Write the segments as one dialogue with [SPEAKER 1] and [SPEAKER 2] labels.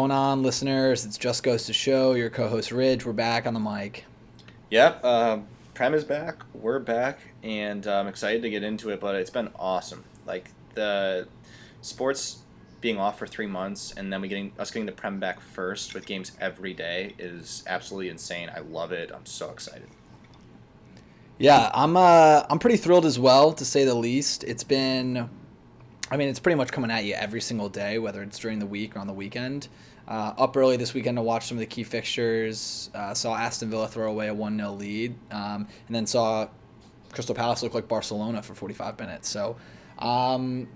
[SPEAKER 1] Going on, listeners? It's Just Goes to Show. Your co-host Ridge. We're back on the mic.
[SPEAKER 2] Yep, uh, Prem is back. We're back, and I'm excited to get into it. But it's been awesome. Like the sports being off for three months, and then we getting us getting the Prem back first with games every day is absolutely insane. I love it. I'm so excited.
[SPEAKER 1] Yeah, I'm. Uh, I'm pretty thrilled as well, to say the least. It's been I mean, it's pretty much coming at you every single day, whether it's during the week or on the weekend. Uh, up early this weekend to watch some of the key fixtures. Uh, saw Aston Villa throw away a 1 0 lead, um, and then saw Crystal Palace look like Barcelona for 45 minutes. So, um,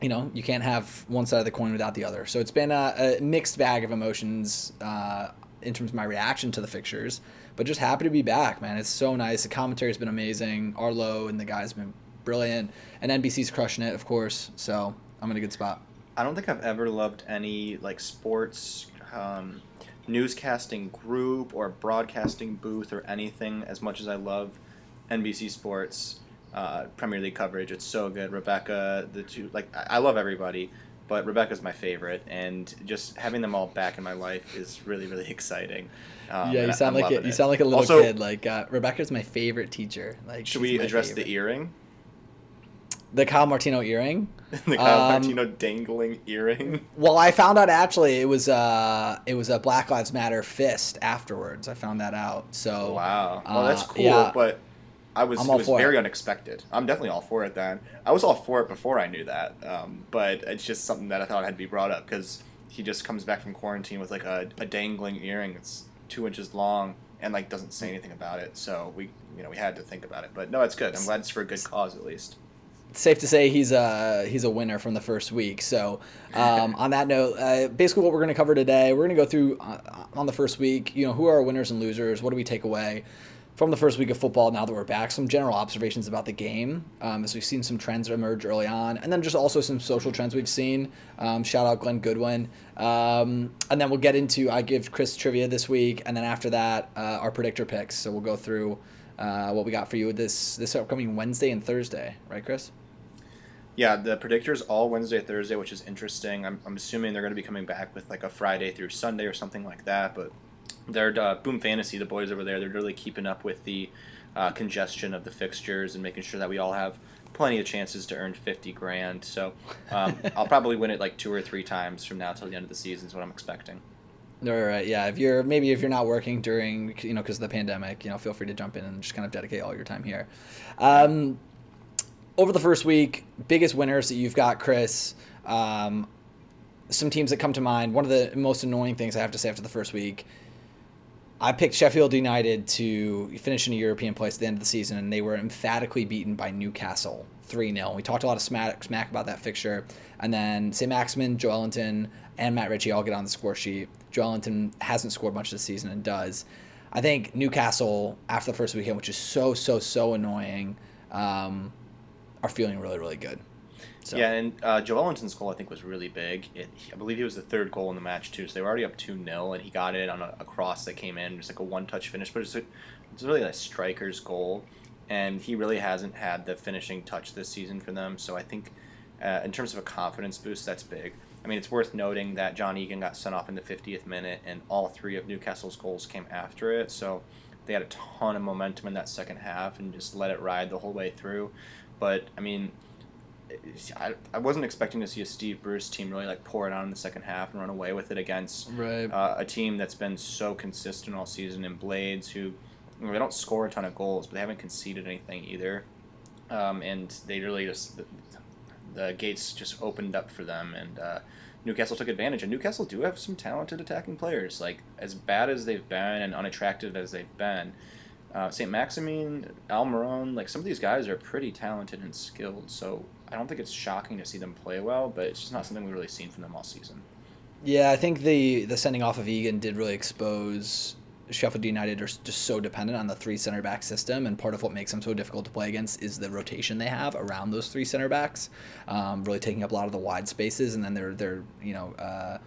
[SPEAKER 1] you know, you can't have one side of the coin without the other. So it's been a, a mixed bag of emotions uh, in terms of my reaction to the fixtures, but just happy to be back, man. It's so nice. The commentary has been amazing. Arlo and the guys have been brilliant. And NBC's crushing it, of course. So I'm in a good spot.
[SPEAKER 2] I don't think I've ever loved any like sports um, newscasting group or broadcasting booth or anything as much as I love NBC Sports uh, Premier League coverage. It's so good. Rebecca, the two like I love everybody, but Rebecca's my favorite, and just having them all back in my life is really really exciting.
[SPEAKER 1] Um, yeah, you sound like it, you sound like a little also, kid. Like uh, Rebecca's my favorite teacher. Like,
[SPEAKER 2] should we address favorite. the earring?
[SPEAKER 1] The Kyle Martino earring.
[SPEAKER 2] the Kyle um, Martino dangling earring.
[SPEAKER 1] Well, I found out actually it was uh it was a Black Lives Matter fist afterwards. I found that out. So
[SPEAKER 2] wow, well that's uh, cool, yeah. but I was it was very it. unexpected. I'm definitely all for it then. I was all for it before I knew that, um, but it's just something that I thought had to be brought up because he just comes back from quarantine with like a, a dangling earring that's two inches long and like doesn't say anything about it. So we you know we had to think about it, but no, it's good. I'm glad it's for a good cause at least
[SPEAKER 1] safe to say he's a he's a winner from the first week. So, um, on that note, uh, basically what we're going to cover today, we're going to go through uh, on the first week. You know, who are our winners and losers? What do we take away from the first week of football? Now that we're back, some general observations about the game, um, as we've seen some trends emerge early on, and then just also some social trends we've seen. Um, shout out Glenn Goodwin, um, and then we'll get into I give Chris trivia this week, and then after that, uh, our predictor picks. So we'll go through. Uh, what we got for you this this upcoming Wednesday and Thursday, right, Chris?
[SPEAKER 2] Yeah, the predictors all Wednesday, Thursday, which is interesting. I'm, I'm assuming they're going to be coming back with like a Friday through Sunday or something like that. But they're uh, Boom Fantasy, the boys over there, they're really keeping up with the uh, congestion of the fixtures and making sure that we all have plenty of chances to earn 50 grand. So um, I'll probably win it like two or three times from now till the end of the season is what I'm expecting.
[SPEAKER 1] All right, yeah. If you're maybe if you're not working during you know because of the pandemic, you know, feel free to jump in and just kind of dedicate all your time here. Um, over the first week, biggest winners that you've got, Chris. Um, some teams that come to mind. One of the most annoying things I have to say after the first week, I picked Sheffield United to finish in a European place at the end of the season, and they were emphatically beaten by Newcastle 3 0. We talked a lot of smack, smack about that fixture. And then St. Maximin, Joelinton, and Matt Ritchie all get on the score sheet. Joe Joelinton hasn't scored much this season and does. I think Newcastle, after the first weekend, which is so, so, so annoying, um, are feeling really, really good.
[SPEAKER 2] So. Yeah, and uh, Joelinton's goal I think was really big. It, I believe he was the third goal in the match too. So they were already up two 0 and he got it on a, a, cross that came in, just like a one touch finish. But it's, a, it's really a striker's goal, and he really hasn't had the finishing touch this season for them. So I think, uh, in terms of a confidence boost, that's big. I mean, it's worth noting that John Egan got sent off in the 50th minute, and all three of Newcastle's goals came after it. So they had a ton of momentum in that second half and just let it ride the whole way through. But I mean, I, I wasn't expecting to see a Steve Bruce team really like pour it on in the second half and run away with it against
[SPEAKER 1] right.
[SPEAKER 2] uh, a team that's been so consistent all season in Blades who you know, they don't score a ton of goals but they haven't conceded anything either um, and they really just the, the, gates just opened up for them and uh, Newcastle took advantage and Newcastle do have some talented attacking players like as bad as they've been and unattractive as they've been uh, St. Maximin, Almiron, like some of these guys are pretty talented and skilled. So I don't think it's shocking to see them play well, but it's just not something we've really seen from them all season.
[SPEAKER 1] Yeah, I think the the sending off of Egan did really expose Sheffield United are just so dependent on the three center back system, and part of what makes them so difficult to play against is the rotation they have around those three center backs, um, really taking up a lot of the wide spaces, and then they're they're you know. Uh,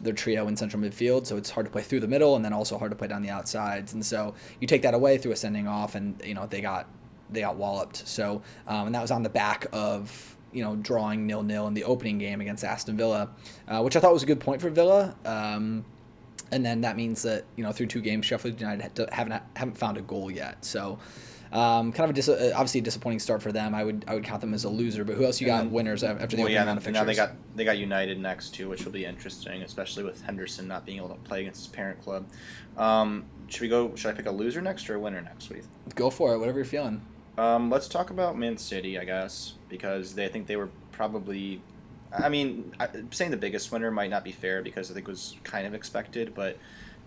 [SPEAKER 1] their trio in central midfield, so it's hard to play through the middle, and then also hard to play down the outsides. And so you take that away through a sending off, and you know they got they got walloped. So um, and that was on the back of you know, drawing nil nil in the opening game against Aston Villa, uh, which I thought was a good point for Villa. Um, and then that means that you know through two games, Sheffield United haven't haven't found a goal yet. So. Um, kind of a dis- uh, obviously a disappointing start for them. I would I would count them as a loser. But who else you got winners after the well, yeah, round of
[SPEAKER 2] fixtures? Now they got they got United next too, which will be interesting, especially with Henderson not being able to play against his parent club. Um, should we go? Should I pick a loser next or a winner next week?
[SPEAKER 1] Go for it. Whatever you're feeling.
[SPEAKER 2] Um, let's talk about Man City, I guess, because they I think they were probably. I mean, saying the biggest winner might not be fair because I think it was kind of expected, but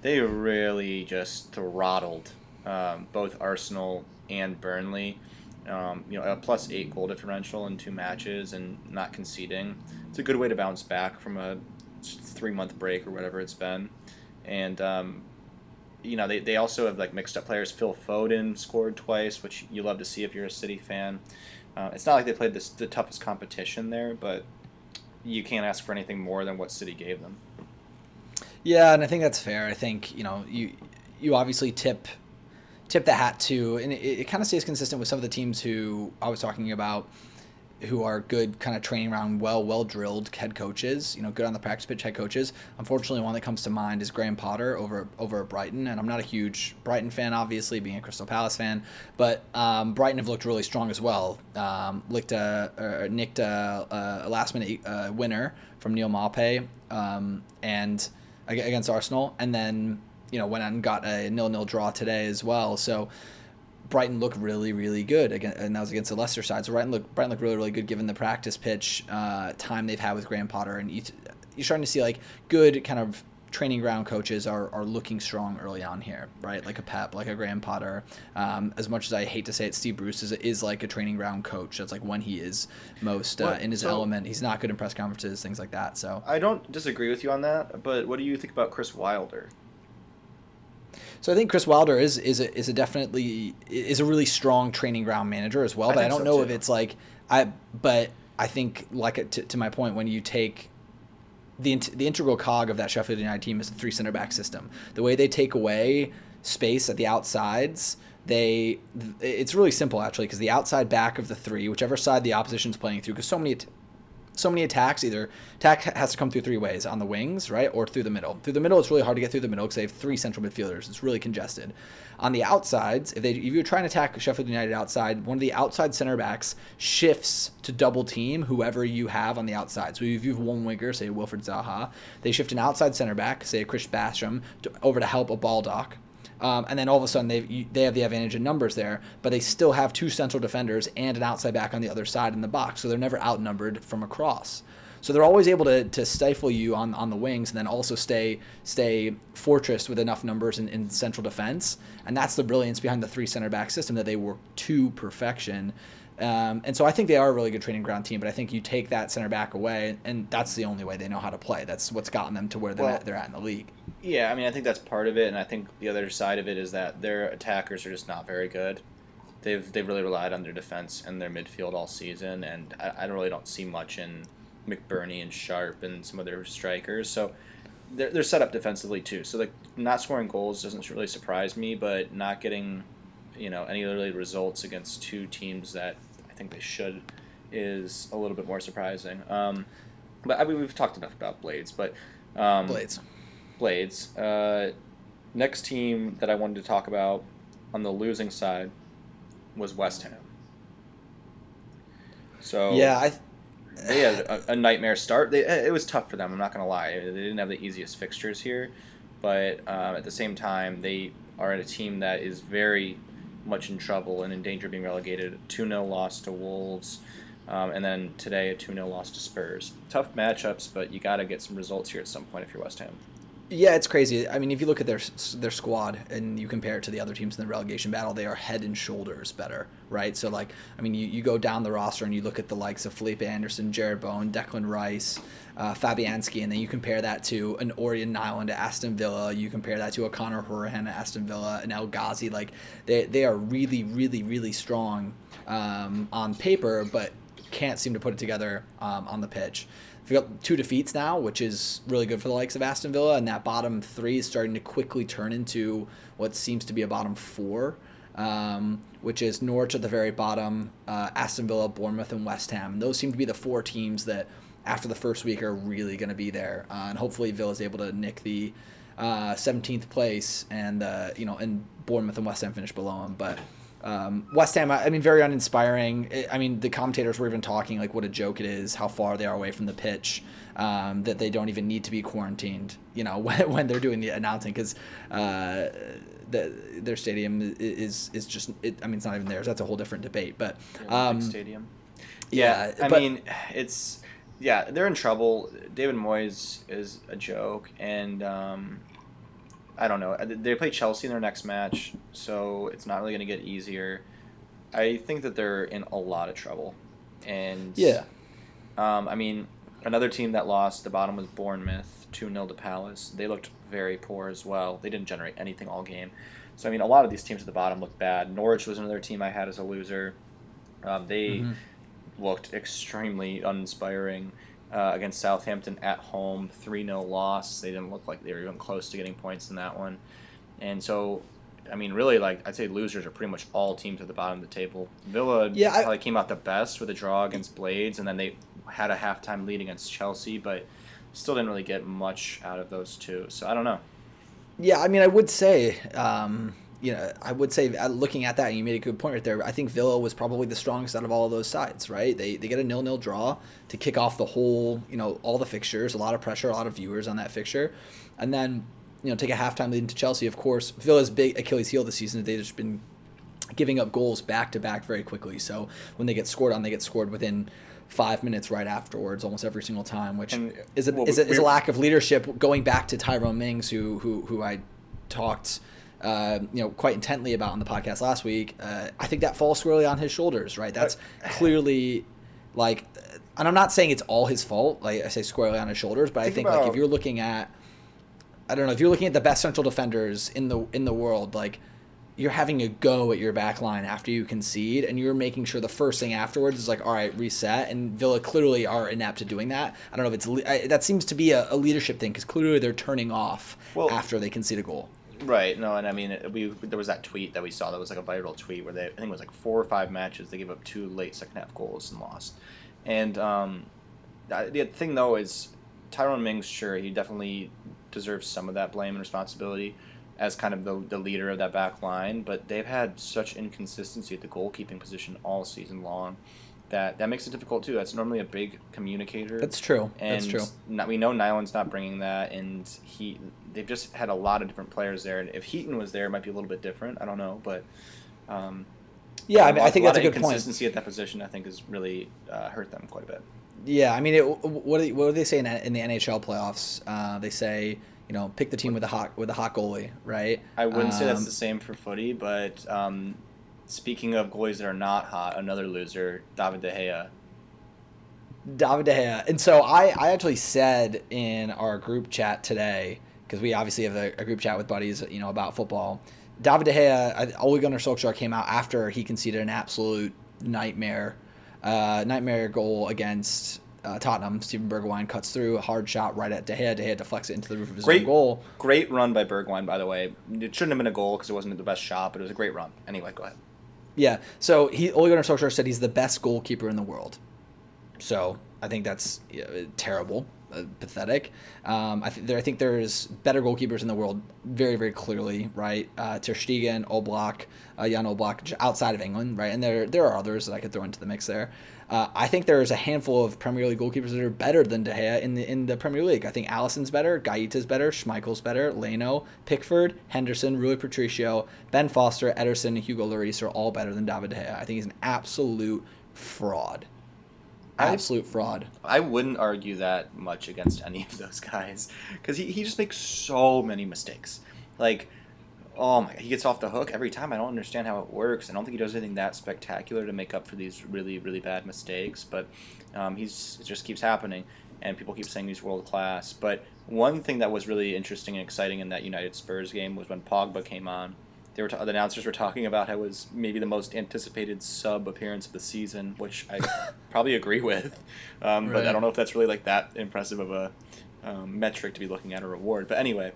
[SPEAKER 2] they really just throttled um, both Arsenal and Burnley. Um, you know, a plus eight goal differential in two matches and not conceding. It's a good way to bounce back from a three month break or whatever it's been. And, um, you know, they, they also have like mixed up players. Phil Foden scored twice, which you love to see if you're a City fan. Uh, it's not like they played this, the toughest competition there, but you can't ask for anything more than what City gave them.
[SPEAKER 1] Yeah, and I think that's fair. I think you know you you obviously tip tip the hat to, and it, it kind of stays consistent with some of the teams who I was talking about, who are good kind of training around well, well drilled head coaches. You know, good on the practice pitch head coaches. Unfortunately, one that comes to mind is Graham Potter over over Brighton, and I'm not a huge Brighton fan, obviously being a Crystal Palace fan, but um, Brighton have looked really strong as well. Um, licked a, or nicked a, a last minute uh, winner from Neal Maupay, um, and against Arsenal, and then you know, went out and got a nil-nil draw today as well. So Brighton looked really, really good again, and that was against the Leicester side. So Brighton looked Brighton looked really, really good given the practice pitch uh, time they've had with Graham Potter, and you, you're starting to see like good kind of training ground coaches are, are looking strong early on here, right? Like a Pep, like a Graham Potter. Um, as much as I hate to say it, Steve Bruce is, is like a training ground coach. That's like when he is most uh, in his so, element. He's not good in press conferences, things like that. So
[SPEAKER 2] I don't disagree with you on that, but what do you think about Chris Wilder?
[SPEAKER 1] So I think Chris Wilder is is a, is a definitely is a really strong training ground manager as well. But I, I don't so know too. if it's like I. But I think like to, to my point when you take the the integral cog of that Sheffield United team is the three center back system. The way they take away space at the outsides, they it's really simple actually because the outside back of the three, whichever side the opposition's playing through, because so many so many attacks. Either attack has to come through three ways on the wings, right, or through the middle. Through the middle, it's really hard to get through the middle because they have three central midfielders. It's really congested. On the outsides, if they if you try and attack Sheffield United outside, one of the outside center backs shifts to double team whoever you have on the outside. So if you have one winger, say Wilfried Zaha, they shift an outside center back, say a Chris Basham, to, over to help a ball Baldock um, and then all of a sudden they they have the advantage in numbers there, but they still have two central defenders and an outside back on the other side in the box, so they're never outnumbered from across. So they're always able to, to stifle you on, on the wings and then also stay stay fortress with enough numbers in, in central defense. And that's the brilliance behind the three center back system that they work to perfection. Um, and so I think they are a really good training ground team, but I think you take that center back away, and that's the only way they know how to play. That's what's gotten them to where they're, well, at, they're at in the league.
[SPEAKER 2] Yeah, I mean, I think that's part of it, and I think the other side of it is that their attackers are just not very good. They've they've really relied on their defense and their midfield all season, and I, I really don't see much in McBurnie and Sharp and some of their strikers. So they're, they're set up defensively too. So like not scoring goals doesn't really surprise me, but not getting you know any really results against two teams that think they should is a little bit more surprising. Um, but I mean we've talked enough about Blades, but um,
[SPEAKER 1] Blades,
[SPEAKER 2] Blades. Uh, next team that I wanted to talk about on the losing side was West Ham. So
[SPEAKER 1] yeah, I. Th-
[SPEAKER 2] they had a, a, nightmare start. They, it was tough for them. I'm not gonna lie. They didn't have the easiest fixtures here, but uh, at the same time, they are at a team that is very much in trouble and in danger of being relegated. 2 0 loss to Wolves, um, and then today a 2 0 loss to Spurs. Tough matchups, but you got to get some results here at some point if you're West Ham.
[SPEAKER 1] Yeah, it's crazy. I mean, if you look at their their squad and you compare it to the other teams in the relegation battle, they are head and shoulders better, right? So, like, I mean, you, you go down the roster and you look at the likes of Felipe Anderson, Jarrod Bowen, Declan Rice, uh, Fabianski, and then you compare that to an Orjan Nyland to Aston Villa. You compare that to a Conor Hourihane at Aston Villa, and El Ghazi. Like, they, they are really, really, really strong um, on paper, but can't seem to put it together um, on the pitch. We've got two defeats now, which is really good for the likes of Aston Villa, and that bottom three is starting to quickly turn into what seems to be a bottom four. um, which is Norwich at the very bottom, uh, Aston Villa, Bournemouth, and West Ham. those seem to be the four teams that, after the first week, are really going to be there. Uh, and hopefully, Villa is able to nick the uh, 17th place, and uh, you know, and Bournemouth and West Ham finish below them. But um, West Ham, I mean, very uninspiring. I mean, the commentators were even talking like what a joke it is, how far they are away from the pitch, um, that they don't even need to be quarantined, you know, when, when they're doing the announcing because uh, the, their stadium is is just. It, I mean, it's not even theirs. That's a whole different debate. But um,
[SPEAKER 2] stadium. Yeah, yeah I but, mean, it's yeah, they're in trouble. David Moyes is a joke, and um, I don't know. They play Chelsea in their next match, so it's not really going to get easier. I think that they're in a lot of trouble, and
[SPEAKER 1] yeah,
[SPEAKER 2] um, I mean, another team that lost the bottom was Bournemouth, two 0 to Palace. They looked very poor as well. They didn't generate anything all game. So I mean, a lot of these teams at the bottom looked bad. Norwich was another team I had as a loser. Um, they mm-hmm. looked extremely uninspiring uh, against Southampton at home, 3 0 loss. They didn't look like they were even close to getting points in that one. And so, I mean, really, like, I'd say losers are pretty much all teams at the bottom of the table. Villa yeah, probably I, came out the best with a draw against Blades, and then they had a halftime lead against Chelsea, but still didn't really get much out of those two. So I don't know.
[SPEAKER 1] Yeah, I mean, I would say. Um you know, I would say uh, looking at that, you made a good point right there. I think Villa was probably the strongest out of all of those sides, right? They, they get a nil nil draw to kick off the whole, you know, all the fixtures, a lot of pressure, a lot of viewers on that fixture, and then you know take a halftime lead into Chelsea. Of course, Villa's big Achilles heel this season. They've just been giving up goals back to back very quickly. So when they get scored on, they get scored within five minutes right afterwards, almost every single time, which and, is a, well, is, a, is a lack of leadership. Going back to Tyrone Mings, who who who I talked uh, you know, quite intently about on the podcast last week, uh, I think that falls squarely on his shoulders, right? That's clearly like, and I'm not saying it's all his fault. Like I say, squarely on his shoulders, but think I think about, like if you're looking at, I don't know, if you're looking at the best central defenders in the in the world, like you're having a go at your back line after you concede, and you're making sure the first thing afterwards is like, all right, reset. And Villa clearly are inept at doing that. I don't know if it's I, that seems to be a, a leadership thing because clearly they're turning off well, after they concede a goal.
[SPEAKER 2] Right. No, and I mean, we there was that tweet that we saw that was like a viral tweet where they I think it was like four or five matches they gave up two late second half goals and lost. And um, the thing though is Tyrone Mings, sure, he definitely deserves some of that blame and responsibility as kind of the, the leader of that back line, but they've had such inconsistency at the goalkeeping position all season long that that makes it difficult too. That's normally a big communicator.
[SPEAKER 1] That's true.
[SPEAKER 2] And
[SPEAKER 1] That's true.
[SPEAKER 2] Not, we know Nyland's not bringing that, and he they've just had a lot of different players there. And if Heaton was there, it might be a little bit different. I don't know, but um,
[SPEAKER 1] yeah, I, mean, I think that's a good
[SPEAKER 2] point. Consistency at that position, I think, has really uh, hurt them quite a bit.
[SPEAKER 1] Yeah, I mean, it, what do they, what do they say in, in the NHL playoffs? Uh, they say you know pick the team with a hot with a hot goalie, right?
[SPEAKER 2] I wouldn't um, say that's um, the same for footy, but um, speaking of goalies that are not hot, another loser, David De Gea.
[SPEAKER 1] David De Gea, and so I I actually said in our group chat today because we obviously have a, a, group chat with buddies, you know, about football. David De Gea, Ole Gunnar Solskjaer came out after he conceded an absolute nightmare, uh, nightmare goal against uh, Tottenham. Steven Bergwijn cuts through a hard shot right at De Gea. De Gea deflects it into the roof of his
[SPEAKER 2] great,
[SPEAKER 1] own goal.
[SPEAKER 2] Great run by Bergwijn, by the way. It shouldn't have been a goal because it wasn't the best shot, but it was a great run. Anyway, go ahead.
[SPEAKER 1] Yeah. So he Ole Gunnar Solskjaer said he's the best goalkeeper in the world. So I think that's terrible. Uh, pathetic. Um, I, th- there, I think there's better goalkeepers in the world, very, very clearly, right? Uh, Ter Stegen, Oblak, uh, Jan Oblak, outside of England, right? And there, there are others that I could throw into the mix there. Uh, I think there's a handful of Premier League goalkeepers that are better than De Gea in the in the Premier League. I think Alisson's better, Guaita's better, Schmeichel's better, Leno, Pickford, Henderson, Rui Patricio, Ben Foster, Ederson, Hugo Lloris are all better than David De Gea. I think he's an absolute fraud absolute fraud.
[SPEAKER 2] I wouldn't argue that much against any of those guys because he, he just makes so many mistakes. Like, oh my, he gets off the hook every time. I don't understand how it works. I don't think he does anything that spectacular to make up for these really really bad mistakes. But um, he's it just keeps happening, and people keep saying he's world class. But one thing that was really interesting and exciting in that United Spurs game was when Pogba came on they were the announcers were talking about how it was maybe the most anticipated sub appearance of the season, which I probably agree with. Um, right. But I don't know if that's really like that impressive of a um, metric to be looking at a reward. But anyway,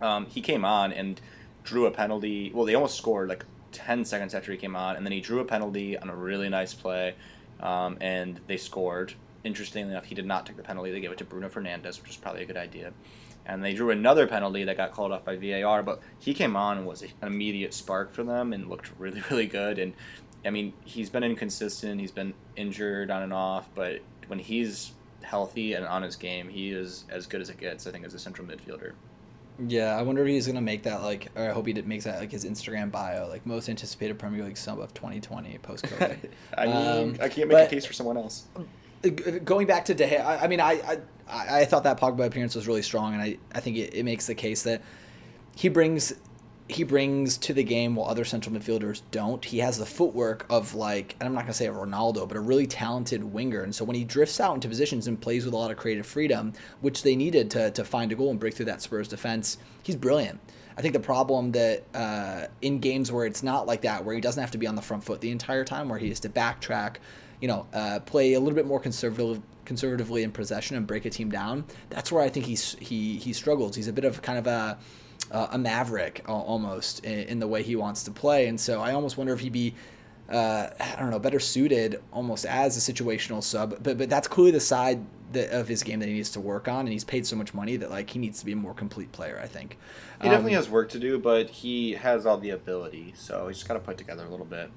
[SPEAKER 2] um, he came on and drew a penalty. Well, they almost scored like 10 seconds after he came on, and then he drew a penalty on a really nice play, um, and they scored. Interestingly enough, he did not take the penalty. They gave it to Bruno Fernandes, which was probably a good idea. And they drew another penalty that got called off by VAR, but he came on and was an immediate spark for them and looked really, really good. And I mean, he's been inconsistent. He's been injured on and off, but when he's healthy and on his game, he is as good as it gets. I think as a central midfielder.
[SPEAKER 1] Yeah, I wonder if he's gonna make that like, or I hope he did, makes that like his Instagram bio, like most anticipated Premier League sub of 2020 post COVID.
[SPEAKER 2] I mean, um, I can't make but, a case for someone else.
[SPEAKER 1] Going back to De Gea, I, I mean, I, I I thought that Pogba appearance was really strong, and I I think it, it makes the case that he brings he brings to the game while other central midfielders don't. He has the footwork of like, and I'm not gonna say a Ronaldo, but a really talented winger. And so when he drifts out into positions and plays with a lot of creative freedom, which they needed to to find a goal and break through that Spurs defense, he's brilliant. I think the problem that uh, in games where it's not like that, where he doesn't have to be on the front foot the entire time, where he has to backtrack, you know, uh, play a little bit more conservative conservatively in possession and break a team down. That's where I think he's he he struggles. He's a bit of kind of a uh, a maverick almost in, in, the way he wants to play. And so I almost wonder if he'd be, uh, I don't know, better suited almost as a situational sub. But but that's clearly the side that, of his game that he needs to work on. And he's paid so much money that like he needs to be a more complete player. I think
[SPEAKER 2] he definitely um, has work to do, but he has all the ability. So he's got to put together a little bit.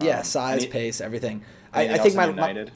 [SPEAKER 1] Yeah, um, size, any, pace, everything. I, I think my, my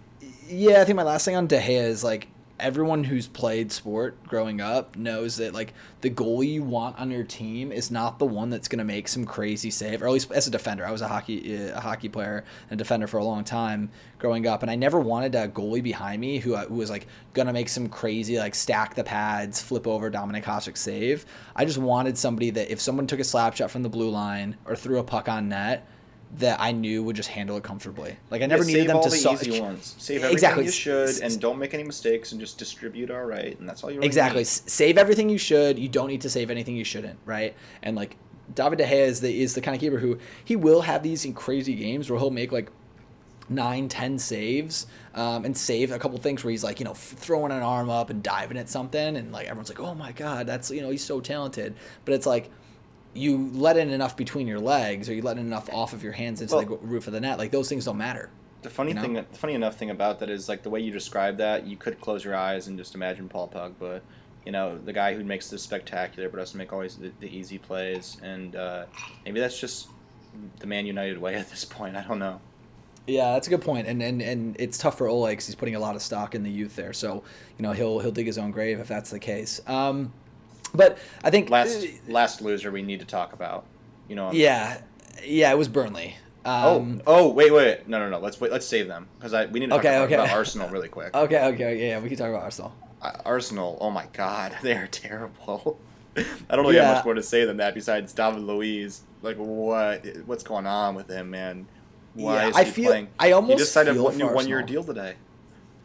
[SPEAKER 1] yeah, I think my last thing on De Gea is like everyone who's played sport growing up knows that like the goalie you want on your team is not the one that's going to make some crazy save or at least as a defender. I was a hockey a hockey player and defender for a long time growing up and i never wanted a goalie behind me who, uh, who was like going to make some crazy like stack the pads flip over Dominik Hasek save. I just wanted somebody that if someone took a slap shot from the blue line or threw a puck on net that I knew would just handle it comfortably. Like I never yeah, needed them to
[SPEAKER 2] the solve. Easy ones. Save everything exactly. you should, and don't make any mistakes, and just distribute all right, and that's all you. Really
[SPEAKER 1] exactly.
[SPEAKER 2] Need.
[SPEAKER 1] Save everything you should. You don't need to save anything you shouldn't, right? And like David De Gea is the is the kind of keeper who he will have these crazy games where he'll make like nine, ten saves, um, and save a couple things where he's like, you know, throwing an arm up and diving at something, and like everyone's like, oh my god, that's you know, he's so talented. But it's like you let in enough between your legs or you let in enough off of your hands into well, the roof of the net like those things don't matter
[SPEAKER 2] the funny you know? thing the funny enough thing about that is like the way you describe that you could close your eyes and just imagine paul pogba you know the guy who makes this spectacular but doesn't make always the, the easy plays and uh, maybe that's just the man united way at this point i don't know
[SPEAKER 1] yeah, that's a good point, and and and it's tough for Ole because he's putting a lot of stock in the youth there. So you know he'll he'll dig his own grave if that's the case. Um, but I think
[SPEAKER 2] last last loser we need to talk about. You know.
[SPEAKER 1] Yeah, yeah, it was Burnley.
[SPEAKER 2] Um, oh, oh, wait, wait, no, no, no. Let's wait. Let's save them because I we need to talk okay, about, okay. about, Arsenal really quick.
[SPEAKER 1] okay, okay, yeah, we can talk about Arsenal.
[SPEAKER 2] Uh, Arsenal, oh my God, they are terrible. I don't really yeah. have much more to say than that besides David Luiz. Like, what? What's going on with him, man?
[SPEAKER 1] Why yeah, is he I feel, playing? I almost he just signed a new
[SPEAKER 2] one-year deal today.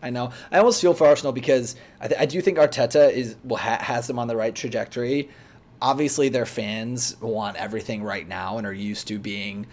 [SPEAKER 1] I know. I almost feel for Arsenal because I, th- I do think Arteta is well ha- has them on the right trajectory. Obviously, their fans want everything right now and are used to being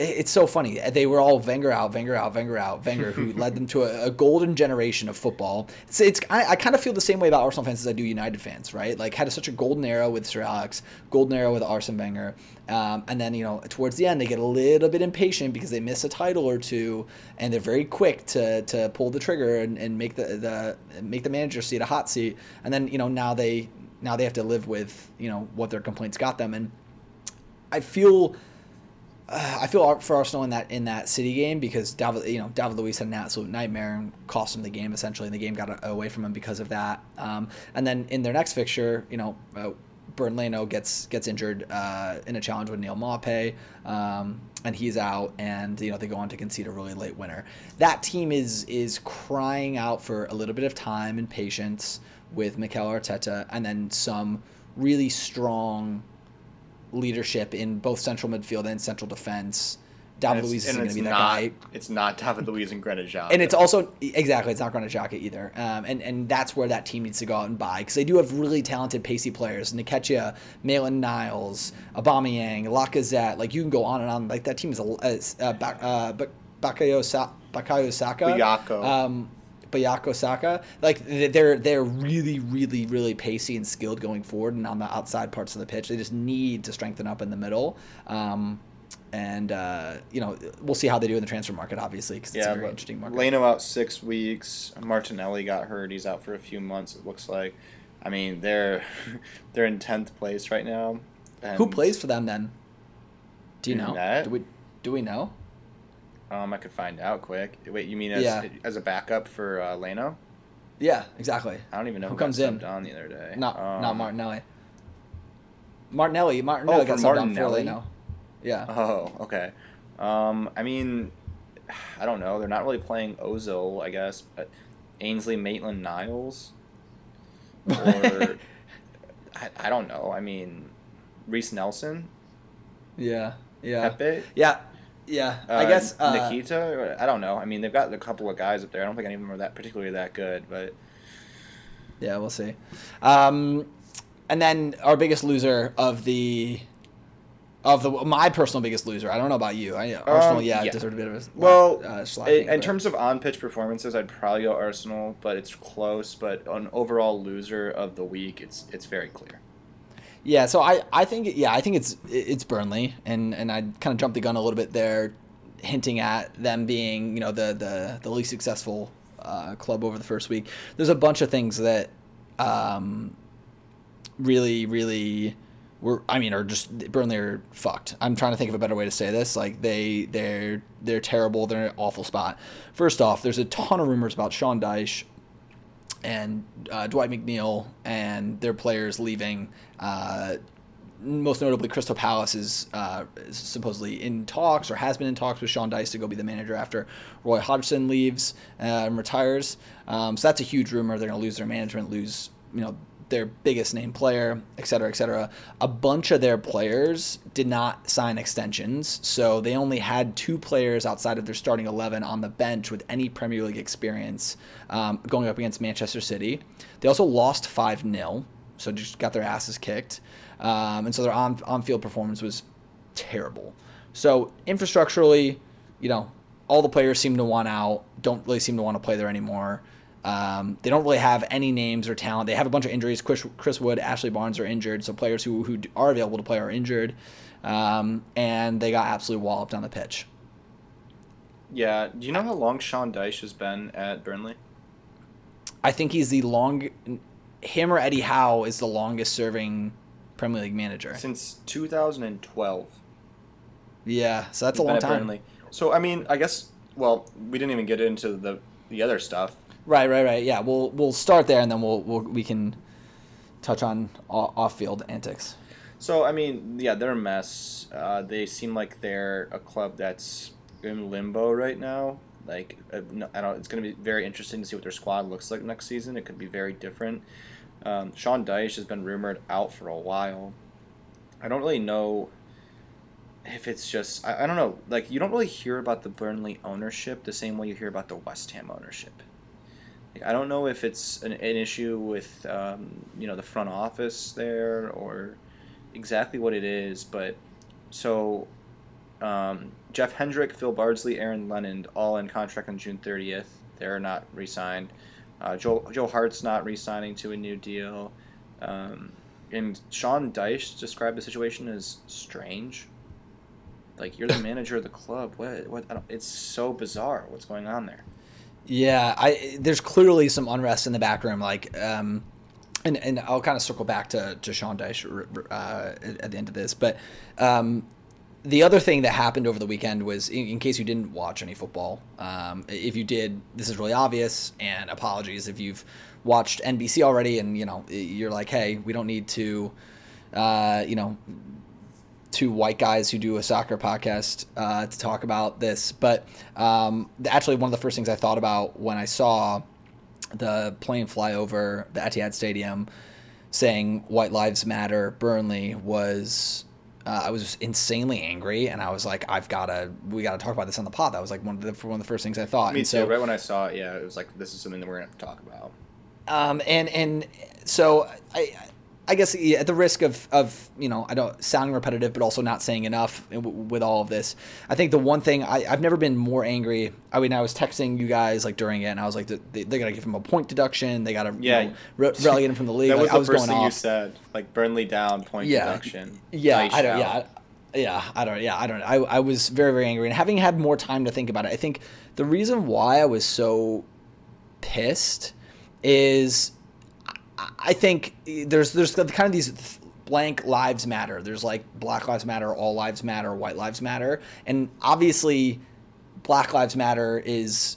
[SPEAKER 1] it's so funny. They were all Wenger out, Wenger out, Wenger out, Wenger, who led them to a, a, golden generation of football. It's, it's I, I, kind of feel the same way about Arsenal fans as I do United fans, right? Like had a, such a golden era with Sir Alex, golden era with Arsene Wenger, um, and then you know towards the end they get a little bit impatient because they miss a title or two, and they're very quick to, to pull the trigger and, and make the, the make the manager seat a hot seat, and then you know now they now they have to live with you know what their complaints got them, and I feel I feel for Arsenal in that in that City game because David, you know, David Luiz had an absolute nightmare and cost him the game essentially, and the game got away from him because of that. Um, and then in their next fixture, you know, uh, Bernd Leno gets gets injured uh, in a challenge with Neal Maupay, um, and he's out, and you know they go on to concede a really late winner. That team is is crying out for a little bit of time and patience with Mikel Arteta, and then some really strong leadership in both central midfield and central defense. David Luiz is going to be that
[SPEAKER 2] not,
[SPEAKER 1] guy.
[SPEAKER 2] It's not David Luiz and Granit Xhaka.
[SPEAKER 1] And it's also exactly it's not Granit Xhaka either. Um, and and that's where that team needs to go out and buy because they do have really talented pacey players: Nketiah, Maitland Niles, Aubameyang, Lacazette. Like you can go on and on. Like that team is a uh, uh, Bakayo Bakayo Saka.
[SPEAKER 2] Buyako.
[SPEAKER 1] Um, Bukayo Saka. Like they're they're really really really pacey and skilled going forward and on the outside parts of the pitch. They just need to strengthen up in the middle. Um, and uh, you know we'll see how they do in the transfer market, obviously, because it's
[SPEAKER 2] Yeah,
[SPEAKER 1] a very interesting market.
[SPEAKER 2] Leno out six weeks. Martinelli got hurt. He's out for a few months. It looks like. I mean, they're they're in tenth place right now.
[SPEAKER 1] Who plays for them then? Do you know? Do we do we know?
[SPEAKER 2] Um, I could find out quick. Wait, you mean as
[SPEAKER 1] Yeah.
[SPEAKER 2] as a backup for uh, Leno?
[SPEAKER 1] Yeah, exactly.
[SPEAKER 2] I don't even know
[SPEAKER 1] Who
[SPEAKER 2] who,
[SPEAKER 1] comes in?
[SPEAKER 2] on the other day.
[SPEAKER 1] Not not
[SPEAKER 2] Um,
[SPEAKER 1] Martinelli. Martinelli, Martinelli
[SPEAKER 2] Oh,
[SPEAKER 1] got subbed on for? Leno. Yeah.
[SPEAKER 2] Oh, okay. Um, I mean, I don't know. They're not really playing Ozil, I guess. But Ainsley Maitland Niles, or I, I don't know. I mean, Reiss Nelson,
[SPEAKER 1] yeah. Yeah.
[SPEAKER 2] Pepe,
[SPEAKER 1] Yeah. Yeah. I
[SPEAKER 2] uh,
[SPEAKER 1] guess uh,
[SPEAKER 2] Nikita. I don't know. I mean, they've got a couple of guys up there. I don't think any of them are that particularly that good, but
[SPEAKER 1] Yeah, we'll see. Um, and then our biggest loser of the of the my personal biggest loser. I don't know about you. I Arsenal,
[SPEAKER 2] Um,
[SPEAKER 1] yeah,
[SPEAKER 2] yeah.
[SPEAKER 1] deserved a bit of a
[SPEAKER 2] Well,
[SPEAKER 1] uh, slacking,
[SPEAKER 2] in, in terms of on-pitch performances, I'd probably go Arsenal, but it's close. But an overall loser of the week, it's it's very clear.
[SPEAKER 1] Yeah, so I, I think yeah I think it's it's Burnley and and I kind of jumped the gun a little bit there, hinting at them being you know the the, the least successful uh, club over the first week. There's a bunch of things that um, really really were I mean are just Burnley are fucked. I'm trying to think of a better way to say this. Like they they're they're terrible. They're in an awful spot. First off, there's a ton of rumors about Sean Dyche and uh, Dwight McNeil and their players leaving. Uh, most notably, Crystal Palace is, uh, is supposedly in talks or has been in talks with Sean Dyche to go be the manager after Roy Hodgson leaves uh, and retires. Um, so that's a huge rumor. They're going to lose their management, lose you know their biggest name player, et cetera, et cetera. A bunch of their players did not sign extensions, so they only had two players outside of their starting 11 on the bench with any Premier League experience um, going up against Manchester City. They also lost 5 0, so just got their asses kicked. Um, and so their on, on-field performance was terrible. So infrastructurally, you know, all the players seem to want out, don't really seem to want to play there anymore. Um, they don't really have any names or talent. They have a bunch of injuries. Chris, Chris Wood, Ashley Barnes are injured, so players who, who are available to play are injured. Um, and they got absolutely walloped on the pitch.
[SPEAKER 2] Yeah. Do you know how long Sean Dyche has been at Burnley?
[SPEAKER 1] I think he's the long. Him or Eddie Howe is the longest serving Premier League manager.
[SPEAKER 2] Since 2012.
[SPEAKER 1] Yeah, so that's
[SPEAKER 2] He's
[SPEAKER 1] a long time.
[SPEAKER 2] Burnley. So I mean, I guess. Well, we didn't even get into the the other stuff.
[SPEAKER 1] Right, right, right. Yeah, we'll we'll start there, and then we'll, we'll we can touch on off field antics.
[SPEAKER 2] So I mean, yeah, they're a mess. Uh, they seem like they're a club that's in limbo right now. Like, uh, no, I don't. It's going to be very interesting to see what their squad looks like next season. It could be very different. Um, Sean Dyche has been rumored out for a while. I don't really know if it's just. I, I don't know. Like, you don't really hear about the Burnley ownership the same way you hear about the West Ham ownership. I don't know if it's an, an issue with um, you know the front office there or exactly what it is, but so um, Jeff Hendrick, Phil Bardsley, Aaron Lennon, all in contract on June 30th. They're not re-signed. Uh, Joe Joe Hart's not re-signing to a new deal, um, and Sean Dyche described the situation as strange. Like you're the manager of the club. What? What? I don't, it's so bizarre. What's going on there?
[SPEAKER 1] Yeah, I there's clearly some unrest in the back room, like, um, and and I'll kind of circle back to to Sean Dyche uh, at, the end of this, but um, the other thing that happened over the weekend was, in, in case you didn't watch any football, um, if you did, this is really obvious, and apologies if you've watched NBC already, and you know you're like, hey, we don't need to, uh, you know, two white guys who do a soccer podcast uh, to talk about this. But um, actually, one of the first things I thought about when I saw the plane fly over the Etihad Stadium saying "White Lives Matter" Burnley was. Uh, I was insanely angry, and I was like, "I've got to, we got to talk about this on the pod." That was like one of the one of the first things I thought.
[SPEAKER 2] Me
[SPEAKER 1] and
[SPEAKER 2] too.
[SPEAKER 1] so,
[SPEAKER 2] right when I saw it, yeah, it was like this is something that we're gonna have to talk about.
[SPEAKER 1] um, and and so I, I guess at the risk of of you know I don't sounding repetitive, but also not saying enough with all of this. I think the one thing I, I've never been more angry. I mean, I was texting you guys like during it, and I was like, they, they gotta give him a point deduction. They gotta
[SPEAKER 2] Yeah.
[SPEAKER 1] you know, re- relegate him from the league.
[SPEAKER 2] That was
[SPEAKER 1] like, I
[SPEAKER 2] the
[SPEAKER 1] was
[SPEAKER 2] first thing
[SPEAKER 1] off.
[SPEAKER 2] you said, like Burnley down, point
[SPEAKER 1] Yeah.
[SPEAKER 2] deduction.
[SPEAKER 1] Yeah, I don't.
[SPEAKER 2] out.
[SPEAKER 1] Yeah, yeah, I don't. Yeah, I don't. I I was very very angry, and having had more time to think about it, I think the reason why I was so pissed is I think there's there's kind of these blank lives matter. There's like Black Lives Matter, All Lives Matter, White Lives Matter, and obviously Black Lives Matter is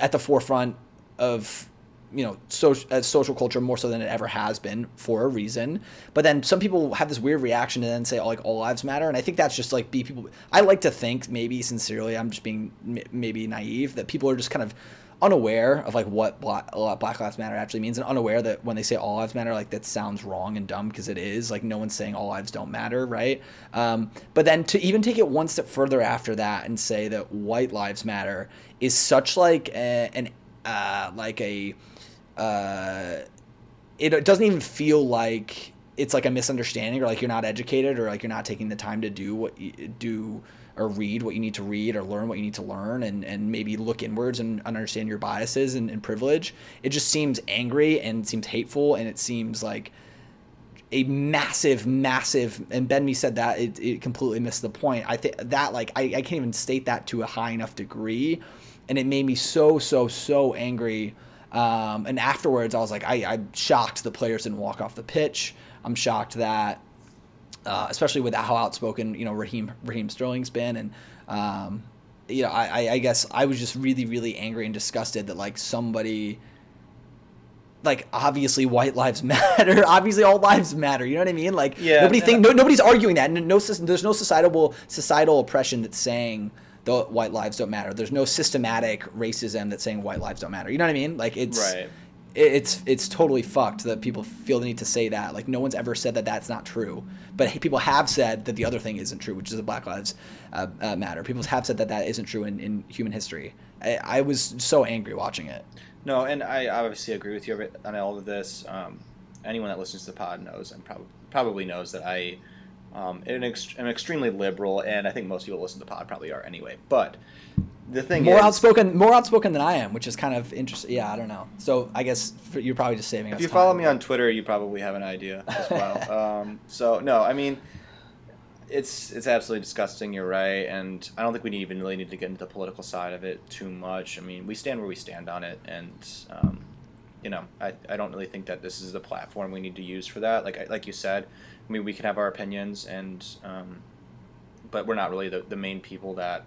[SPEAKER 1] at the forefront of you know social uh, social culture more so than it ever has been for a reason. But then some people have this weird reaction and then say oh, like all lives matter, and I think that's just like be people. I like to think maybe sincerely, I'm just being maybe naive that people are just kind of unaware of like what Black, Black Lives Matter actually means, and unaware that when they say all lives matter, like that sounds wrong and dumb because it is. Like no one's saying all lives don't matter, right? Um, but then to even take it one step further after that and say that white lives matter is such like a, an uh, like a uh, it doesn't even feel like it's like a misunderstanding or like you're not educated or like you're not taking the time to do what you do or read what you need to read or learn what you need to learn and, and maybe look inwards and understand your biases and, and privilege. It just seems angry and seems hateful and it seems like a massive, massive, and Ben Mee said that it, it completely missed the point. I think that like I, I can't even state that to a high enough degree, and it made me so so so angry. Um, and afterwards, I was like, I, I'm shocked the players didn't walk off the pitch. I'm shocked that uh, especially with how outspoken you know Raheem Raheem Sterling's been, and um, you know I, I guess I was just really really angry and disgusted that like somebody like obviously white lives matter. Obviously all lives matter. You know what i mean? Like yeah, nobody think no, nobody's arguing that. No, no there's no societal societal oppression that's saying the white lives don't matter. There's no systematic racism that's saying white lives don't matter. You know what i mean? Like it's right it's it's totally fucked that people feel the need to say that. Like no one's ever said that that's not true, but people have said that the other thing isn't true, which is the Black Lives uh, uh, Matter. People have said that that isn't true in, in human history. I, I, was so angry watching it.
[SPEAKER 2] No, and I obviously agree with you on all of this. Um, anyone that listens to the pod knows and probably probably knows that I um, am, ex- extremely liberal, and I think most people listen to the pod probably are anyway. But the thing
[SPEAKER 1] more
[SPEAKER 2] is,
[SPEAKER 1] outspoken, more outspoken than I am, which is kind of interesting. Yeah, I don't know. So I guess for, you're probably just saving. Us.
[SPEAKER 2] If you
[SPEAKER 1] time.
[SPEAKER 2] follow me on Twitter, you probably have an idea as well. um, so no, I mean, it's it's absolutely disgusting. You're right, and I don't think we even really need to get into the political side of it too much. I mean, we stand where we stand on it, and um, you know, I, I don't really think that this is the platform we need to use for that. Like I, like you said, I mean, we can have our opinions, and um, but we're not really the, the main people that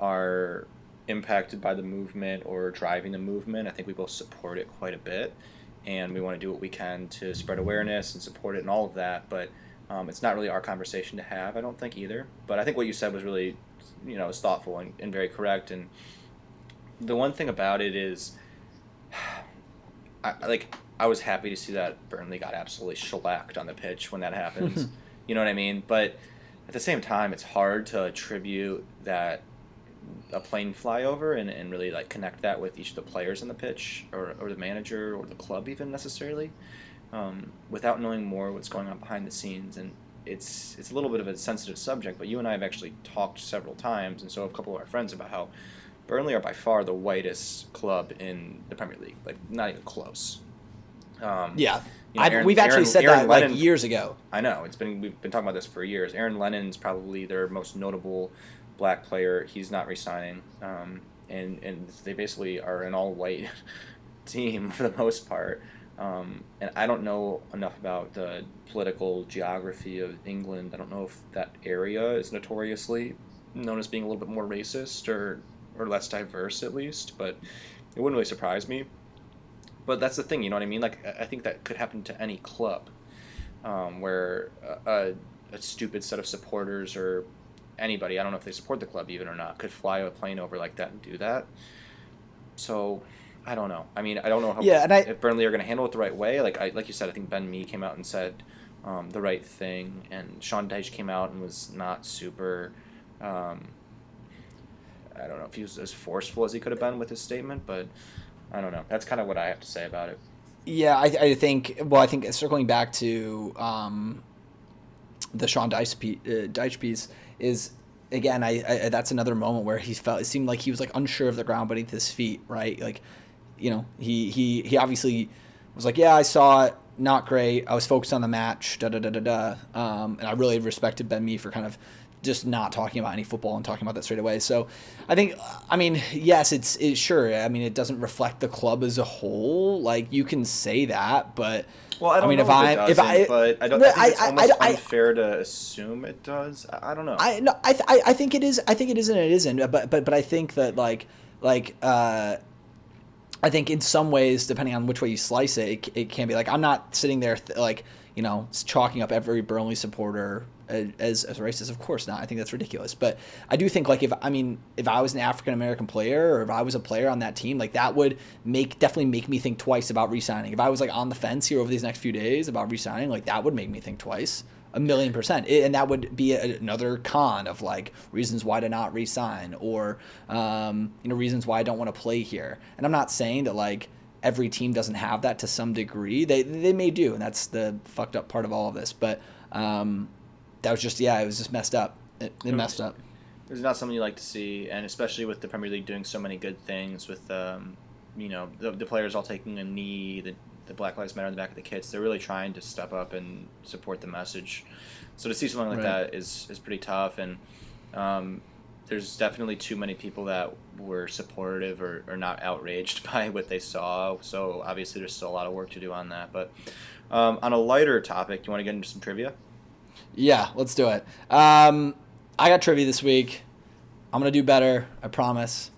[SPEAKER 2] are impacted by the movement or driving the movement. I think we both support it quite a bit, and we want to do what we can to spread awareness and support it and all of that. But um, it's not really our conversation to have, I don't think either. But I think what you said was really, you know, was thoughtful and, and very correct. And the one thing about it is, I, like, I was happy to see that Burnley got absolutely shellacked on the pitch when that happens. you know what I mean? But at the same time, it's hard to attribute that a plane flyover and, and really like connect that with each of the players on the pitch or, or the manager or the club even necessarily um, without knowing more what's going on behind the scenes and it's it's a little bit of a sensitive subject but you and I have actually talked several times and so have a couple of our friends about how Burnley are by far the whitest club in the Premier League like not even close
[SPEAKER 1] um, yeah you know, Aaron, we've actually Aaron, said Aaron that Lennon, like years ago.
[SPEAKER 2] I know it's been we've been talking about this for years. Aaron Lennon's probably their most notable black player. He's not resigning, um, and and they basically are an all white team for the most part. Um, and I don't know enough about the political geography of England. I don't know if that area is notoriously known as being a little bit more racist or or less diverse at least, but it wouldn't really surprise me. But that's the thing, you know what I mean? Like I think that could happen to any club, um, where a, a, stupid set of supporters or anybody, I don't know if they support the club even or not, could fly a plane over like that and do that. So I don't know. I mean, I don't know how
[SPEAKER 1] yeah, and I,
[SPEAKER 2] if Burnley are going to handle it the right way. Like I, like you said, I think Ben Mee came out and said um, the right thing, and Sean Dyche came out and was not super. Um, I don't know if he was as forceful as he could have been with his statement, but I don't know. That's kind of what I have to say about it.
[SPEAKER 1] Yeah, I, I think. Well, I think circling back to um, the Sean Dyche, piece, uh, Dyche piece is again, I, I, that's another moment where he felt it seemed like he was like unsure of the ground beneath his feet, right? Like, you know, he he he obviously was like, yeah, I saw it, not great. I was focused on the match, da da da da da. Um, and I really respected Ben Mee for kind of just not talking about any football and talking about that straight away. So I think, I mean, yes, it's it, sure. I mean, it doesn't reflect the club as a whole. Like you can say that, but
[SPEAKER 2] Well, I don't
[SPEAKER 1] mean,
[SPEAKER 2] know
[SPEAKER 1] if I- if I-
[SPEAKER 2] but I don't. I think it's
[SPEAKER 1] I- I-
[SPEAKER 2] almost
[SPEAKER 1] I-
[SPEAKER 2] unfair to assume it does. I, I don't know.
[SPEAKER 1] I no, I, th- I I think it is. I think it is and it isn't. But but but I think that like like uh, I think in some ways, depending on which way you slice it, it, it can be like I'm not sitting there th- like you know chalking up every Burnley supporter as as racist. Of course not. I think that's ridiculous. But I do think like if I mean if I was an African American player or if I was a player on that team, like that would make definitely make me think twice about re-signing. If I was like on the fence here over these next few days about re-signing, like that would make me think twice a million percent and that would be another con of like reasons why to not resign or um, you know reasons why i don't want to play here and i'm not saying that like every team doesn't have that to some degree they they may do and that's the fucked up part of all of this but um, that was just yeah it was just messed up it, it messed up
[SPEAKER 2] It's not something you like to see, and especially with the Premier League doing so many good things with, um, you know, the, the players all taking a knee, the, the Black Lives Matter on the back of the kits. They're really trying to step up and support the message. So to see something like
[SPEAKER 1] Right.
[SPEAKER 2] that is is pretty tough, and um, there's definitely too many people that were supportive or, or not outraged by what they saw. So obviously, there's still a lot of work to do on that. But um, on a lighter topic, you want to get into some trivia?
[SPEAKER 1] yeah let's do it um, i got trivia this week i'm gonna do better i promise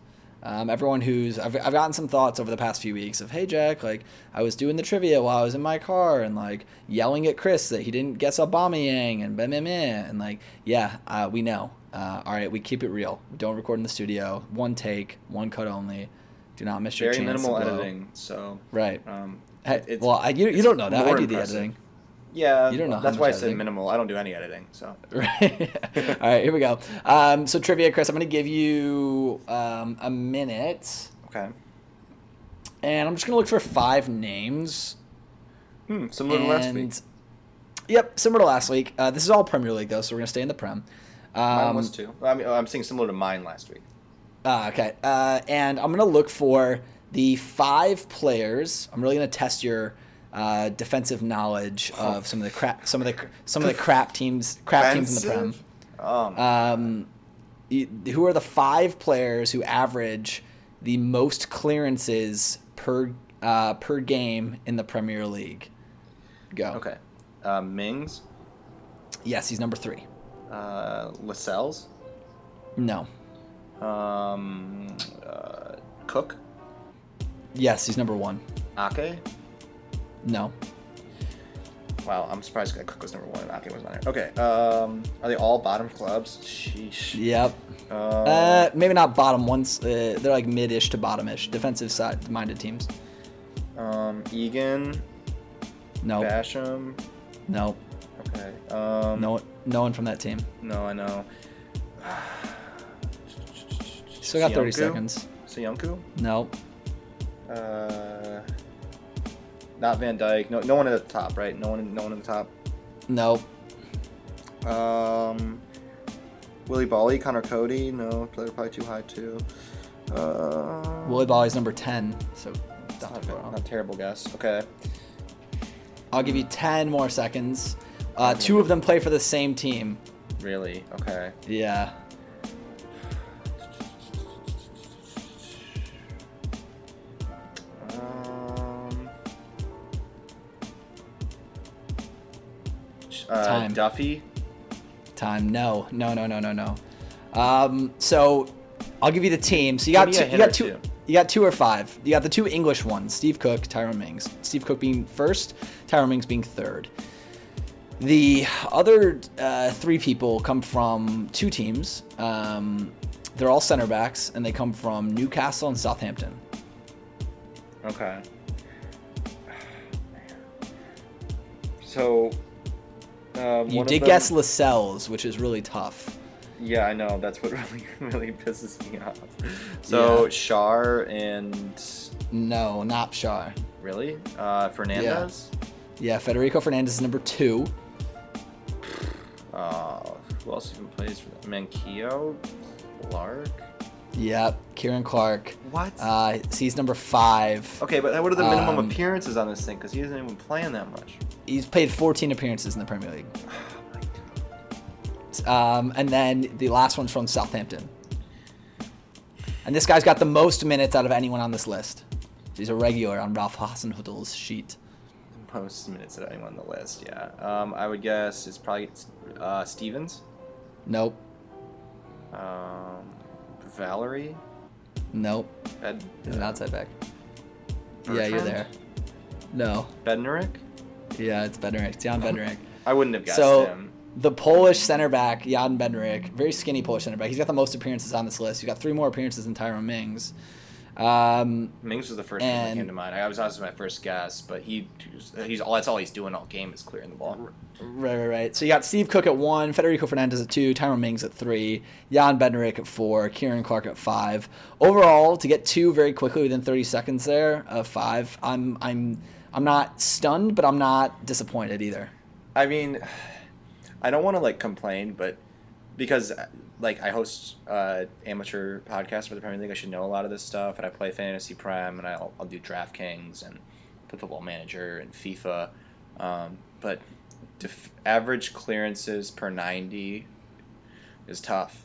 [SPEAKER 1] Um, everyone who's I've, I've gotten some thoughts over the past few weeks of hey Jack like I was doing the trivia while I was in my car and like yelling at Chris that he didn't guess Aubameyang and blah, blah, blah. and like yeah uh, we know uh, all right we keep it real we don't record in the studio one take one cut only do not miss your
[SPEAKER 2] Very
[SPEAKER 1] chance
[SPEAKER 2] minimal
[SPEAKER 1] to blow.
[SPEAKER 2] editing. So
[SPEAKER 1] right
[SPEAKER 2] um,
[SPEAKER 1] well I, you, you don't know that I do the
[SPEAKER 2] impressive.
[SPEAKER 1] editing
[SPEAKER 2] Yeah,
[SPEAKER 1] You don't know
[SPEAKER 2] That's why I said minimal. I don't do any editing, so
[SPEAKER 1] Right. All right, here we go. Um, so trivia, Chris. I'm going to give you um, a minute,
[SPEAKER 2] okay.
[SPEAKER 1] and I'm just going to look for five names.
[SPEAKER 2] Hmm, similar to last week.
[SPEAKER 1] Yep, similar to last week. Uh, this is all Premier League though, so we're going to stay in the Prem.
[SPEAKER 2] Mine
[SPEAKER 1] Um,
[SPEAKER 2] was too. I mean, I'm seeing similar to mine last week.
[SPEAKER 1] Ah, okay. Uh, and I'm going to look for the five players. I'm really going to test your uh, defensive knowledge of some of the crap, some of the some of the crap teams, crap teams in the Prem.
[SPEAKER 2] Offensive? Um,
[SPEAKER 1] Um, who are the five players who average the most clearances per uh, per game in the Premier League? Go.
[SPEAKER 2] okay. Uh, Mings,
[SPEAKER 1] Yes, he's number three.
[SPEAKER 2] uh, Lascelles,
[SPEAKER 1] No.
[SPEAKER 2] um, uh, Cook,
[SPEAKER 1] Yes, he's number one.
[SPEAKER 2] Ake.
[SPEAKER 1] No.
[SPEAKER 2] Wow, I'm surprised Cook was number one and Ake was on there. Okay. Um, are they all bottom clubs? Sheesh.
[SPEAKER 1] Yep.
[SPEAKER 2] Uh,
[SPEAKER 1] Uh, maybe not bottom ones. Uh, they're like mid-ish to bottom-ish, defensive side-minded teams.
[SPEAKER 2] um, Egan,
[SPEAKER 1] No.
[SPEAKER 2] Basham.
[SPEAKER 1] No.
[SPEAKER 2] Okay. Um,
[SPEAKER 1] No. No one from that team.
[SPEAKER 2] No, I know.
[SPEAKER 1] Still got 30
[SPEAKER 2] Söyüncü?
[SPEAKER 1] seconds.
[SPEAKER 2] Söyüncü?
[SPEAKER 1] No.
[SPEAKER 2] Uh, not Van Dijk. No, no one at the top, right? No one, no one at the top.
[SPEAKER 1] No.
[SPEAKER 2] Um, Willy Boly, Conor Coady. No, they're probably too high too. Uh,
[SPEAKER 1] Willy Boly's number 10, so
[SPEAKER 2] not,
[SPEAKER 1] not
[SPEAKER 2] not, terrible guess. Okay.
[SPEAKER 1] I'll give you 10 more seconds. Uh, two of them play for the same team.
[SPEAKER 2] Really? Okay.
[SPEAKER 1] Yeah.
[SPEAKER 2] Uh,
[SPEAKER 1] Time.
[SPEAKER 2] Duffy.
[SPEAKER 1] Time. No. No, no, no, no, no. Um, so I'll give you the team. So you got two, you got two
[SPEAKER 2] two.
[SPEAKER 1] you got two or five. You got the two English ones, Steve Cook, Tyrone Mings. Steve Cook being first, Tyrone Mings being third. The other uh, three people come from two teams. Um, they're all center backs, and they come from Newcastle and Southampton.
[SPEAKER 2] Okay. So. Um,
[SPEAKER 1] You did
[SPEAKER 2] them-
[SPEAKER 1] guess Lascelles, which is really tough.
[SPEAKER 2] Yeah, I know. That's what really, really pisses me off. So
[SPEAKER 1] Yeah.
[SPEAKER 2] Shar and
[SPEAKER 1] No, not Shaw.
[SPEAKER 2] really uh, Fernandez.
[SPEAKER 1] Yeah, Federico Fernandez is number two.
[SPEAKER 2] Uh, who else even plays for them? Manquillo, Clark.
[SPEAKER 1] Yep, Ciaran Clark.
[SPEAKER 2] What?
[SPEAKER 1] Uh, he's number five.
[SPEAKER 2] okay, but what are the minimum
[SPEAKER 1] um,
[SPEAKER 2] appearances on this thing? Because he isn't even playing that much.
[SPEAKER 1] He's played 14 appearances in the Premier League.
[SPEAKER 2] Oh my God.
[SPEAKER 1] right. Um, and then the last one's from Southampton. And this guy's got the most minutes out of anyone on this list. He's a regular on Ralph Hasenhuttl's sheet.
[SPEAKER 2] Most minutes of anyone on the list, yeah. Um, I would guess it's probably uh, Stephens.
[SPEAKER 1] Nope.
[SPEAKER 2] Um, Valery.
[SPEAKER 1] Nope.
[SPEAKER 2] Bed,
[SPEAKER 1] He's an outside back. Yeah, you're there. No.
[SPEAKER 2] Bednarek.
[SPEAKER 1] Yeah, it's Bednarek. It's Jan Bednarek.
[SPEAKER 2] I wouldn't have guessed
[SPEAKER 1] So
[SPEAKER 2] him.
[SPEAKER 1] the Polish center back Jan Bednarek, very skinny Polish center back. He's got the most appearances on this list. He's got three more appearances than Tyrone Mings. Um,
[SPEAKER 2] Mings was the first one that came to mind. I was honestly my first guess, but he he's all that's all he's doing all game is clearing the ball.
[SPEAKER 1] right, right, right. So you got Steve Cook at one, Federico Fernandez at two, Tyrone Mings at three, Jan Bednarek at four, Ciaran Clark at five. Overall, to get two very quickly within 30 seconds there of five, I'm I'm I'm not stunned, but I'm not disappointed either.
[SPEAKER 2] I mean, I don't want to like complain, but because like I host uh, amateur podcasts for the Premier League, I should know a lot of this stuff, and I play fantasy prem, and I'll, I'll do DraftKings and Football Manager and FIFA, um, but def- average clearances per ninety is tough.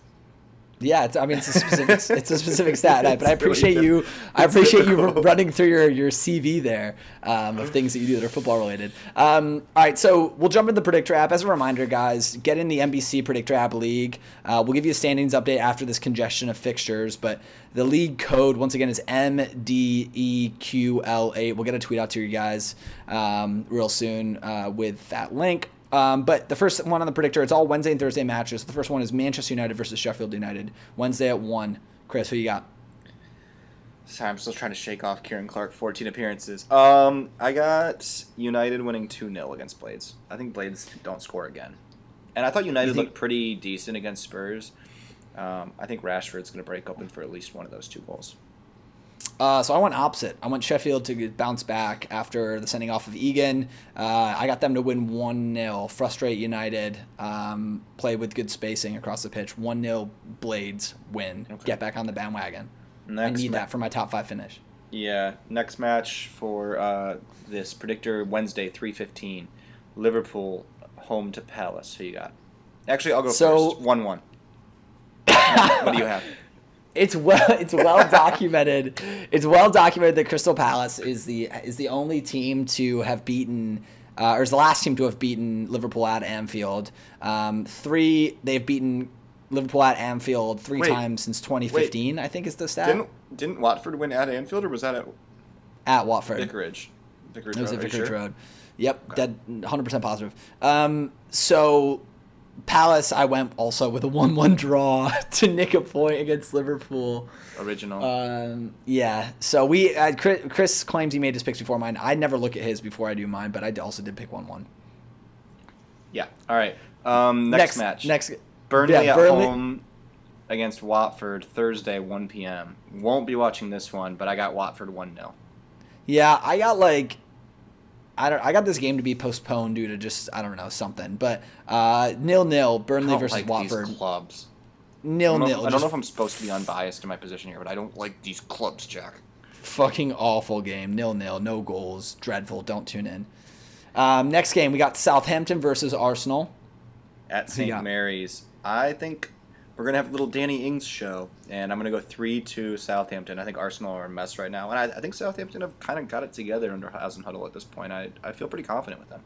[SPEAKER 1] Yeah, it's, I mean it's a specific it's a specific stat, but I
[SPEAKER 2] really
[SPEAKER 1] appreciate you. I appreciate you running through your, your CV there um, of things that you do that are football related. Um, all right, so we'll jump into the predictor app. As a reminder, guys, get in the NBC predictor app league. Uh, we'll give you a standings update after this congestion of fixtures, but the league code once again is MDEQL8. We'll get a tweet out to you guys um, real soon uh, with that link. Um, but the first one on the predictor, it's all Wednesday and Thursday matches. The first one is Manchester United versus Sheffield United, Wednesday at 1. Chris, who you got?
[SPEAKER 2] Sorry, I'm still trying to shake off Ciaran Clark, 14 appearances. Um, I got United winning 2 0 against Blades. I think Blades don't score again. And I thought United
[SPEAKER 1] think-
[SPEAKER 2] looked pretty decent against Spurs. Um, I think Rashford's going to break open for at least one of those two goals.
[SPEAKER 1] Uh, so I went opposite. I want Sheffield to bounce back after the sending off of Egan. Uh, I got them to win 1 0, frustrate United, um, play with good spacing across the pitch. 1 0 Blades win.
[SPEAKER 2] Okay.
[SPEAKER 1] Get back on the bandwagon. I need
[SPEAKER 2] ma-
[SPEAKER 1] that for my top five finish.
[SPEAKER 2] Yeah, next match for uh, this predictor Wednesday, 3:15. Liverpool home to Palace. Who you got? Actually, I'll go
[SPEAKER 1] So-
[SPEAKER 2] first. 1 1. what do you have?
[SPEAKER 1] It's well it's well documented. It's well documented that Crystal Palace is the is the only team to have beaten uh, or is the last team to have beaten Liverpool at Anfield. Um, three they've beaten Liverpool at Anfield three
[SPEAKER 2] Wait.
[SPEAKER 1] times since 2015. I think is the stat
[SPEAKER 2] Didn't didn't Watford win at Anfield or was that at
[SPEAKER 1] at Watford.
[SPEAKER 2] Vicarage? Vicarage
[SPEAKER 1] It was
[SPEAKER 2] Road,
[SPEAKER 1] at Vicarage
[SPEAKER 2] sure?
[SPEAKER 1] Road. Yep,
[SPEAKER 2] Okay.
[SPEAKER 1] dead, 100% positive. Um, so Palace, I went also with a 1-1 draw to nick a point against Liverpool.
[SPEAKER 2] Original.
[SPEAKER 1] Um, yeah. So we uh, Chris, Chris claims he made his picks before mine. I never look at his before I do mine, but I also did pick one one.
[SPEAKER 2] yeah. All right. Um, next, match.
[SPEAKER 1] Next.
[SPEAKER 2] Burnley
[SPEAKER 1] yeah,
[SPEAKER 2] at
[SPEAKER 1] Burnley-
[SPEAKER 2] home against Watford Thursday 1 p.m. Won't be watching this one, but I got Watford 1 0.
[SPEAKER 1] Yeah, I got like. I don't. I got this game to be postponed due to just I don't know something, but uh, nil nil Burnley
[SPEAKER 2] I don't
[SPEAKER 1] versus
[SPEAKER 2] like
[SPEAKER 1] Watford.
[SPEAKER 2] these clubs.
[SPEAKER 1] Nil
[SPEAKER 2] I don't, know,
[SPEAKER 1] nil.
[SPEAKER 2] I don't
[SPEAKER 1] just
[SPEAKER 2] know if I'm supposed to be unbiased in my position here, but I don't like these clubs, Jack.
[SPEAKER 1] fucking awful game. Nil nil. No goals. Dreadful. Don't tune in. Um, next game we got Southampton versus Arsenal.
[SPEAKER 2] At St. Mary's, I think we're gonna have a little Danny Ings show, and I'm gonna go three to Southampton. I think Arsenal are a mess right now, and I, I think Southampton have kind of got it together under Hasenhuttl at this point. I, I feel pretty confident with them.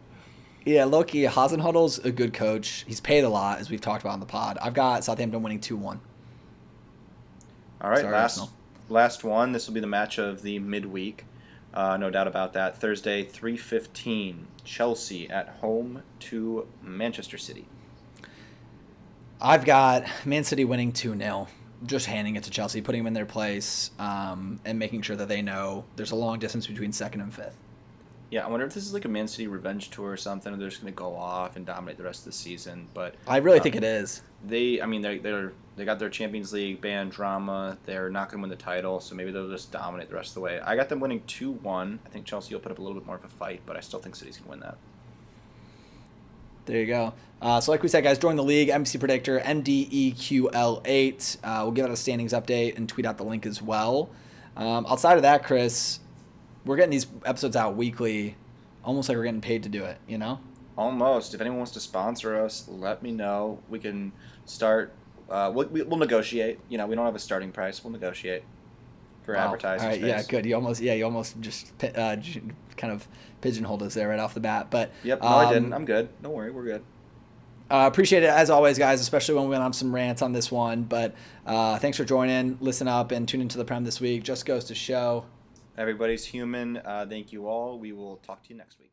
[SPEAKER 1] Yeah, Loki Hasenhuttl's a good coach. He's paid a lot, as we've talked about on the pod. I've got Southampton winning two one.
[SPEAKER 2] All right,
[SPEAKER 1] Sorry,
[SPEAKER 2] last
[SPEAKER 1] Arsenal.
[SPEAKER 2] last one. This will be the match of the midweek. Uh, no doubt about that. Thursday, three fifteen. Chelsea at home to Manchester City.
[SPEAKER 1] I've got Man City winning 2 0. Just handing it to Chelsea, putting them in their place, um, and making sure that they know there's a long distance between second and fifth.
[SPEAKER 2] Yeah, I wonder if this is like a Man City revenge tour or something, or they're just going to go off and dominate the rest of the season. But
[SPEAKER 1] I really
[SPEAKER 2] uh,
[SPEAKER 1] think it is.
[SPEAKER 2] they, I mean, they they're they got their Champions League ban drama. They're not going to win the title, so maybe they'll just dominate the rest of the way. I got them winning two one. I think Chelsea will put up a little bit more of a fight, but I still think City's going to win that.
[SPEAKER 1] There you go. Uh, so, like we said, guys, join the league, NBC Predictor, MDEQL8. Uh, we'll give out a standings update and tweet out the link as well. Um, outside of that, Chris, we're getting these episodes out weekly, almost like we're getting paid to do it, you know?
[SPEAKER 2] Almost. If anyone wants to sponsor us, let me know. We can start. Uh, we'll, we'll negotiate. You know, we don't have a starting price. We'll negotiate for
[SPEAKER 1] Wow.
[SPEAKER 2] advertising.
[SPEAKER 1] All right, yeah, good. You almost, yeah, you almost just uh, kind of pigeonholed us there right off the bat. But
[SPEAKER 2] Yep. No, I
[SPEAKER 1] um,
[SPEAKER 2] didn't. I'm good. Don't worry. We're good.
[SPEAKER 1] Uh, appreciate it as always, guys, especially when we went on some rants on this one. But uh, thanks for joining. Listen up and tune into the Prem this week. Just goes to show.
[SPEAKER 2] Everybody's human. Uh, thank you all. We will talk to you next week.